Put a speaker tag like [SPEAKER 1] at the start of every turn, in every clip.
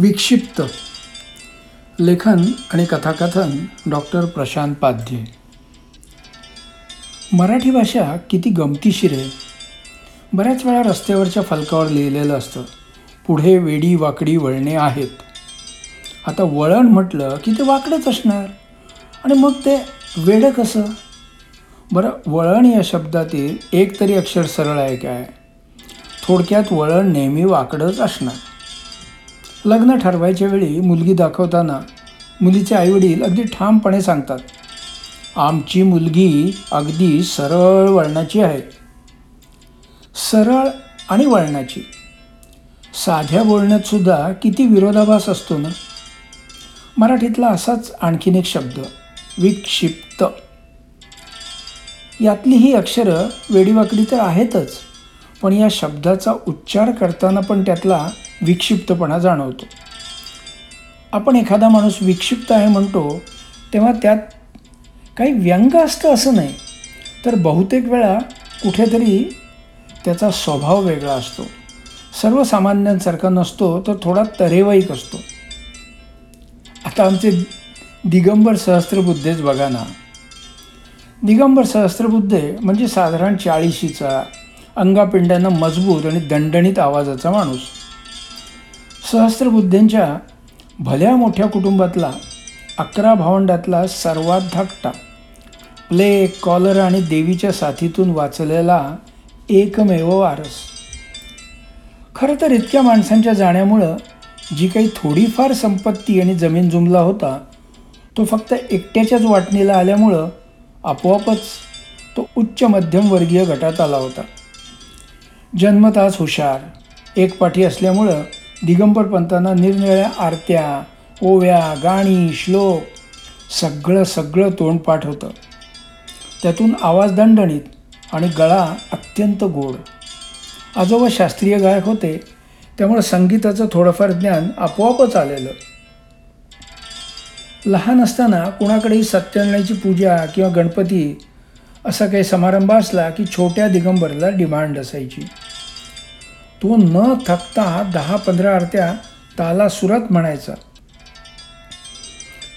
[SPEAKER 1] विक्षिप्त. लेखन आणि कथाकथन डॉक्टर प्रशांत पाध्ये. मराठी भाषा किती गमतीशीर आहे. बऱ्याच वेळा रस्त्यावरच्या फलकावर लिहिलेलं असतं पुढे वेडी वाकडी वळणे आहेत. आता वळण म्हटलं की ते वाकडंच असणार. आणि मग ते वेडं कसं? बरं वळण या शब्दातील एक तरी अक्षर सरळ आहे काय? थोडक्यात वळण नेहमी वाकडंच असणार. लग्न ठरवायच्या वेळी मुलगी दाखवताना मुलीचे आईवडील अगदी ठामपणे सांगतात आमची मुलगी अगदी सरळ वळणाची आहे. सरळ आणि वळणाची. साध्या बोलण्यातसुद्धा किती विरोधाभास असतो ना? मराठीतला असाच आणखीन एक शब्द विक्षिप्त. यातली ही अक्षरं वेडीवाकडी तर आहेतच पण या शब्दाचा उच्चार करताना पण त्यातला विक्षिप्तपणा जाणवतो. आपण एखादा माणूस विक्षिप्त आहे म्हणतो तेव्हा त्यात काही व्यंग असतं असं नाही. तर बहुतेक वेळा कुठेतरी त्याचा स्वभाव वेगळा असतो. सर्वसामान्यांसारखा नसतो तर थोडा तरेवाईक असतो. आता आमचे दिगंबर सहस्त्रबुद्धेच बघा ना. दिगंबर सहस्त्रबुद्धे म्हणजे साधारण चाळीशीचा अंगापिंड्यानं मजबूत आणि दणदणीत आवाजाचा माणूस. सहस्त्रबुद्धेंच्या भल्या मोठ्या कुटुंबातला अकरा भावंडातला सर्वात धाकटा प्लेग कॉलर आणि देवीच्या साथीतून वाचलेला एकमेव वारस. खरं तर इतक्या माणसांच्या जाण्यामुळं जी काही थोडीफार संपत्ती आणि जमीन जुमला होता तो फक्त एकट्याच्याच वाटणीला आल्यामुळं आपोआपच तो उच्च मध्यमवर्गीय गटात आला होता. जन्मताच हुशार एकपाठी असल्यामुळं दिगंबर पंतांना निरनिळ्या आरत्या ओव्या गाणी श्लोक सगळं सगळं तोंडपाठ होतं. त्यातून आवाज दणदणीत आणि गळा अत्यंत गोड. आजोबा शास्त्रीय गायक होते त्यामुळे संगीताचं थोडंफार ज्ञान आपोआपच आलेलं. लहान असताना कुणाकडेही सत्यनारायणाची पूजा किंवा गणपती असा काही समारंभ असला की छोट्या दिगंबरला डिमांड असायची. तो न थकता दहा पंधरा आरत्या ताला सुरात म्हणायचा.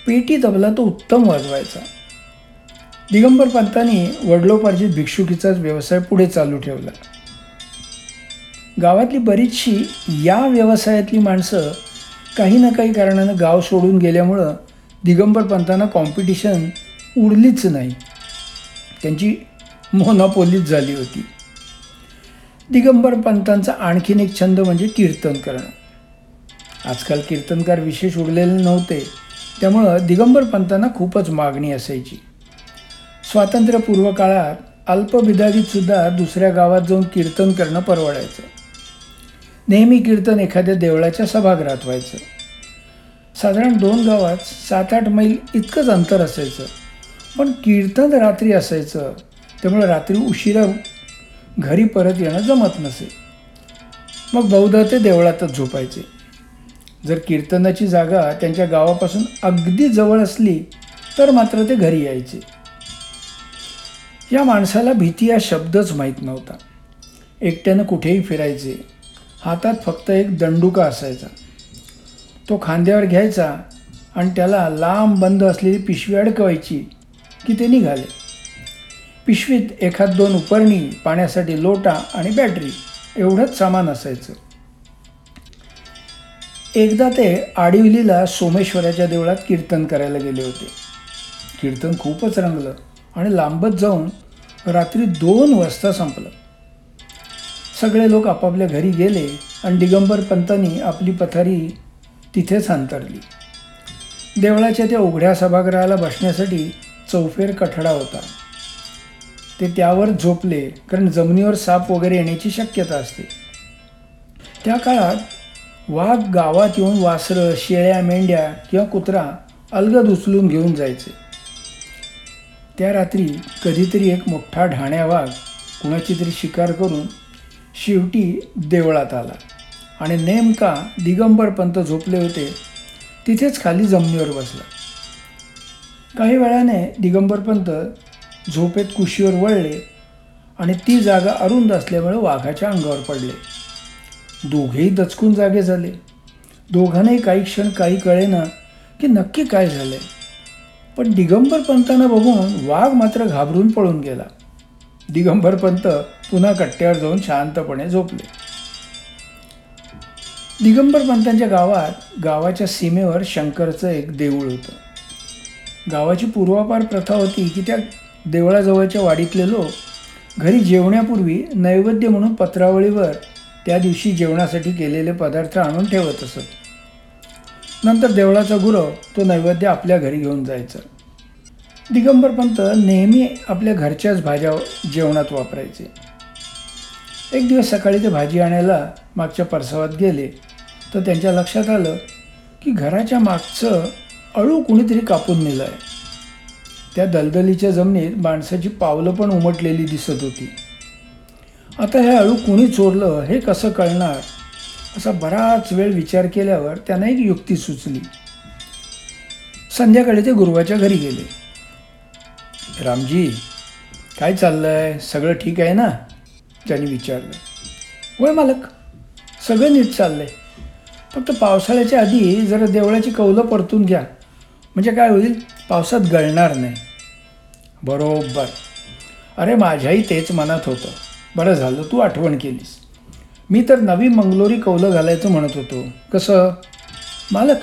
[SPEAKER 1] पेटी तबला तो उत्तम वाजवायचा. दिगंबर पंतांनी वडलोपार्जित भिक्षुकीचाच व्यवसाय पुढे चालू ठेवला. गावातली बरीचशी या व्यवसायातली माणसं काही ना काही कारणानं गाव सोडून गेल्यामुळं दिगंबर पंतांना कॉम्पिटिशन उरलीच नाही. त्यांची मोनापोलीच झाली होती. दिगंबर पंतांचा आणखीन एक छंद म्हणजे कीर्तन करणं आजकाल कीर्तनकार विशेष उरलेले नव्हते त्यामुळं दिगंबर पंतांना खूपच मागणी असायची. स्वातंत्र्यपूर्व काळात अल्पविदारीतसुद्धा दुसऱ्या गावात जाऊन कीर्तन करणं परवडायचं. नेहमी कीर्तन एखाद्या देवळाच्या सभागृहात व्हायचं. साधारण दोन गावात सात आठ मैल इतकंच अंतर असायचं. पण कीर्तन रात्री असायचं त्यामुळे रात्री उशिरा घरी परत येणं जमत नसे. मग बहुधा ते देवळातच झोपायचे. जर कीर्तनाची जागा त्यांच्या गावापासून अगदी जवळ असली तर मात्र ते घरी यायचे. या माणसाला भीती हा शब्दच माहीत नव्हता. एकट्यानं कुठेही फिरायचे. हातात फक्त एक दंडुका असायचा. तो खांद्यावर घ्यायचा आणि त्याला लांब बंद असलेली पिशवी अडकवायची की ते निघाले. पिशवीत एखाद दोन उपरणी पाण्यासाठी लोटा आणि बॅटरी एवढंच सामान असायचं. एकदा ते आडिवलीला सोमेश्वराच्या देवळात कीर्तन करायला गेले होते. कीर्तन खूपच रंगलं आणि लांबच जाऊन रात्री दोन वाजता संपलं. सगळे लोक आपापल्या घरी गेले आणि दिगंबर पंतांनी आपली पथारी तिथेच अंतरली. देवळाच्या त्या उघड्या सभागृहाला बसण्यासाठी चौफेर कठडा होता. ते त्यावर झोपले कारण जमिनीवर साप वगैरे येण्याची शक्यता असते. त्या काळात वाघ गावात येऊन वासरं शेळ्या मेंढ्या किंवा कुत्रा अलगद उचलून घेऊन जायचे. त्या रात्री कधीतरी एक मोठा ढाण्या वाघ कुणाची तरी शिकार करून शेवटी देवळात आला आणि नेमका दिगंबर पंत झोपले होते तिथेच खाली जमिनीवर बसला. काही वेळाने दिगंबर पंत झोपेत कुशीवर वळले आणि ती जागा अरुंद असल्यामुळे वाघाच्या अंगावर पडले. दोघेही दचकून जागे झाले. दोघांनाही काही क्षण काही कळेना की नक्की काय झालंय. पण दिगंबर पंतांना बघून वाघ मात्र घाबरून पळून गेला. दिगंबर पंत पुन्हा कट्ट्यावर जाऊन शांतपणे झोपले. दिगंबर पंतांच्या गावात गावाच्या सीमेवर शंकरचं एक देऊळ होतं. गावाची पूर्वापार प्रथा होती की त्या देवळाजवळच्या वाडीतले लोक घरी जेवण्यापूर्वी नैवेद्य म्हणून पत्रावळीवर त्या दिवशी जेवणासाठी केलेले पदार्थ आणून ठेवत असत. नंतर देवळाचा गुरव तो नैवेद्य आपल्या घरी घेऊन जायचा. दिगंबर पंत नेहमी आपल्या घरच्याच भाज्या जेवणात वापरायचे. एक दिवस सकाळी ते भाजी आणायला मागच्या परसावात गेले तर त्यांच्या लक्षात आलं की घराच्या मागचं अळू कुणीतरी कापून नेलं आहे त्या दलदलीच्या जमिनीत माणसाची पावलं पण उमटलेली दिसत होती. आता हे अळू कुणी चोरलं हे कसं कळणार? असा बराच वेळ विचार केल्यावर त्यांना एक युक्ती सुचली. संध्याकाळी ते गुरुवाच्या घरी गेले. रामजी काय चाललंय? सगळं ठीक आहे ना? त्यांनी विचारलं. होय मालक सगळं नीट चाललंय. फक्त पावसाळ्याच्या आधी जरा देवळाची कौलं परतून घ्या. म्हणजे काय होईल? पावसात गळणार नाही. बरोबर. अरे माझ्याही तेच मनात होतं. बरं झालं तू आठवण केलीस. मी तर नवी मंगलोरी कौलं घालायचं म्हणत होतो. कसं? मालक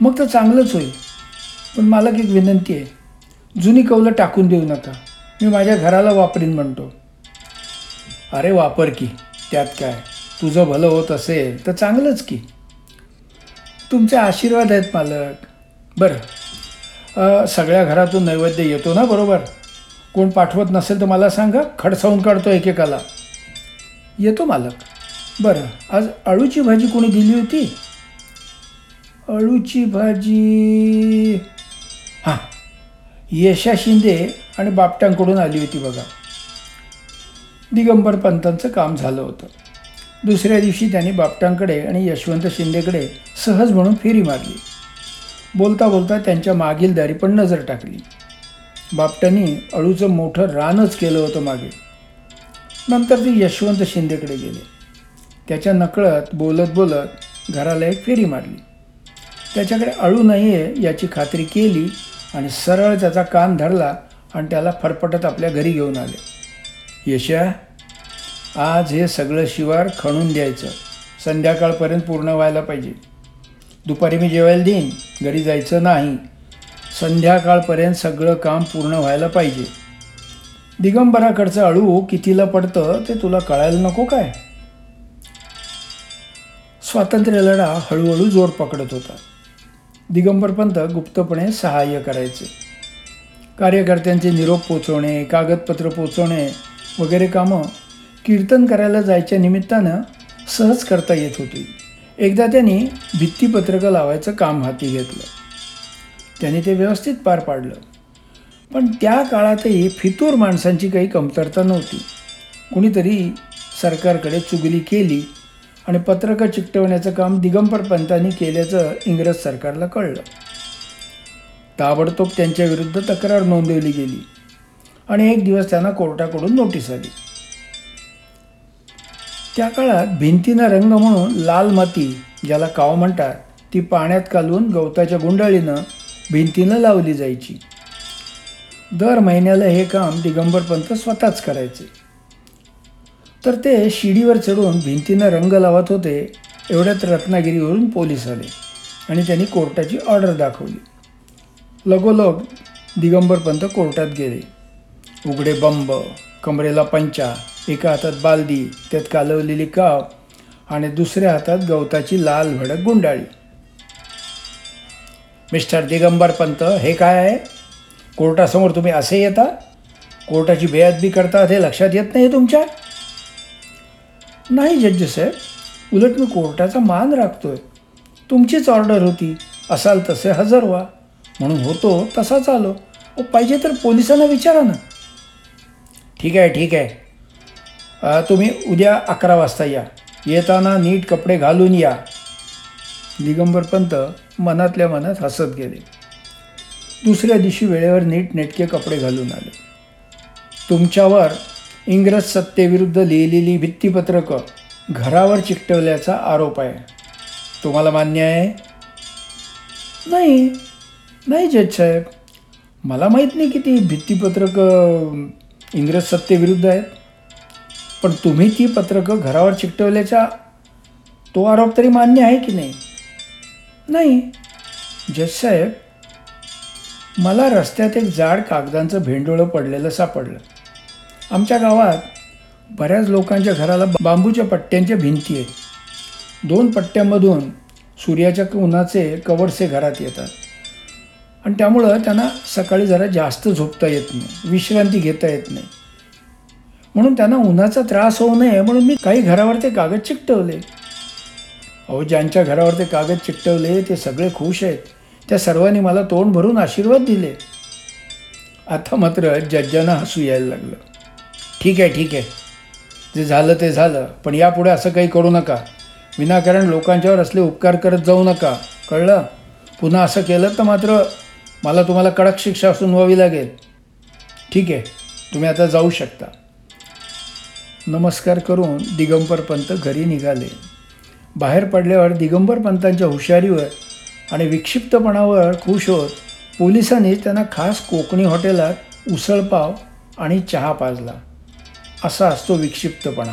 [SPEAKER 1] मग तर चांगलंच होईल. पण मालक एक विनंती आहे. जुनी कौलं टाकून देऊ नका. मी माझ्या घराला वापरीन म्हणतो. अरे वापर की. त्यात काय? तुझं भलं होत असेल तर चांगलंच की. तुमचे आशीर्वाद आहेत मालक. बरं. सगळ्या घरातून नैवेद्य येतो ना बरोबर? कोण पाठवत नसेल तर मला सांगा खडसावून काढतो एकेकाला. येतो मालक. बरं आज अळूची भाजी कोणी दिली होती? अळूची भाजी. हां यशा शिंदे आणि बापटांकडून आली होती बघा. दिगंबर पंतांचं काम झालं होतं. दुसऱ्या दिवशी त्यांनी बापटांकडे आणि यशवंत शिंदेकडे सहज म्हणून फेरी मारली. बोलता बोलता त्यांच्या मागील दारी पण नजर टाकली. बापटांनी अळूचं मोठं रानच केलं होतं मागे. नंतर ते यशवंत शिंदेकडे गेले. त्याच्या नकळत बोलत बोलत घराला एक फेरी मारली. त्याच्याकडे अळू नाही आहे याची खात्री केली आणि सरळ त्याचा कान धरला आणि त्याला फरफटत आपल्या घरी घेऊन आले. यशा आज हे सगळं शिवार खणून द्यायचं. संध्याकाळपर्यंत पूर्ण व्हायला पाहिजे. दुपारी मी जेवायला देईन. घरी जायचं नाही. संध्याकाळपर्यंत सगळं काम पूर्ण व्हायला पाहिजे. दिगंबराकडचं अळू कितीला पडतं ते तुला कळायला नको काय? स्वातंत्र्य लढा हळूहळू जोर पकडत होता. दिगंबर पंत गुप्तपणे सहाय्य करायचे. कार्यकर्त्यांचे निरोप पोचवणे कागदपत्र पोचवणे वगैरे कामं कीर्तन करायला जायच्या निमित्तानं सहज करता येत होती. एकदा त्यांनी भित्तीपत्रकं लावायचं काम हाती घेतलं. त्याने ते व्यवस्थित पार पाडलं. पण त्या काळातही फितूर माणसांची काही कमतरता नव्हती. कुणीतरी सरकारकडे चुगली केली आणि पत्रकं चिकटवण्याचं काम दिगंबर पंतांनी केल्याचं इंग्रज सरकारला कळलं. ताबडतोब त्यांच्याविरुद्ध तक्रार नोंदवली गेली आणि एक दिवस त्यांना कोर्टाकडून नोटीस आली. त्या काळात भिंतीनं रंग म्हणून लाल माती ज्याला काव म्हणतात ती पाण्यात कालवून गवताच्या गुंडाळीनं भिंतीनं लावली जायची. दर महिन्याला हे काम दिगंबर पंत स्वतःच करायचे. तर ते शिडीवर चढून भिंतीनं रंग लावत होते एवढ्यात रत्नागिरीवरून पोलीस आले आणि त्यांनी कोर्टाची ऑर्डर दाखवली. लगोलग दिगंबर पंत कोर्टात गेले. उघडे बंब कमरेला पंचा एका हातात बालदी त्यात कालवलेली काव आणि दुसऱ्या हातात गवताची लाल भडक गुंडाळी. मिस्टर दिगंबर पंत हे काय आहे? कोर्टासमोर तुम्ही असे येता? कोर्टाची बेअदबी करता हे लक्षात येत नाही तुमच्या? नाही जज्ज साहेब. उलट मी कोर्टाचा मान राखतोय. तुमचीच ऑर्डर होती. असाल तसे हजर व्हा म्हणून होतो तसाच आलो. ओ पाहिजे तर पोलिसांना विचारा ना. ठीक आहे ठीक आहे. तुम्ही उद्या अकरा वाजता या. येताना नीट कपडे घालून या. दिगंबर पंत मनातल्या मनात हसत गेले. दुसऱ्या दिवशी वेळेवर नीट नेटके कपडे घालून आले. तुमच्यावर इंग्रज सत्तेविरुद्ध लिहिलेली भित्तीपत्रकं घरावर चिकटवल्याचा आरोप आहे. तुम्हाला मान्य आहे? नाही. नाही जज साहेब. मला माहीत नाही की ती भित्तीपत्रकं इंग्रज सत्तेविरुद्ध आहेत. पण तुम्ही ती पत्रकं घरावर चिकटवल्याचा तो आरोप तरी मान्य आहे की नाही? नाही. जज साहेब मला रस्त्यात एक जाड कागदांचं भेंडोळं पडलेलं सापडलं. आमच्या गावात बऱ्याच लोकांच्या घराला बांबूच्या पट्ट्यांच्या भिंती आहेत. दोन पट्ट्यामधून सूर्याच्या उन्हाचे कवडसे घरात येतात. आणि त्यामुळं त्यांना सकाळी जरा जास्त झोपता येत नाही विश्रांती घेता येत नाही. म्हणून त्यांना उन्हाचा त्रास होऊ नये म्हणून मी काही घरावर ते कागद चिकटवले. अहो ज्यांच्या घरावर ते कागद चिकटवले ते सगळे खुश आहेत. त्या सर्वांनी मला तोंड भरून आशीर्वाद दिले. आता मात्र जज्जांना हसू यायला लागलं. ठीक आहे ठीक आहे. जे झालं ते झालं. पण यापुढे असं काही करू नका. विनाकारण लोकांच्यावर असले उपकार करत जाऊ नका. कळलं? पुन्हा असं केलं तर मात्र मला तुम्हाला कडक शिक्षा सुनवावी लागेल. ठीक आहे. तुम्ही आता जाऊ शकता. नमस्कार करून दिगंबर पंत घरी निघाले. बाहेर पडल्यावर दिगंबर पंतांच्या हुशारीवर आणि विक्षिप्तपणावर खुश होत पोलिसांनी त्यांना खास कोकणी हॉटेलात उसळपाव आणि चहा पाजला. असा असतो विक्षिप्तपणा.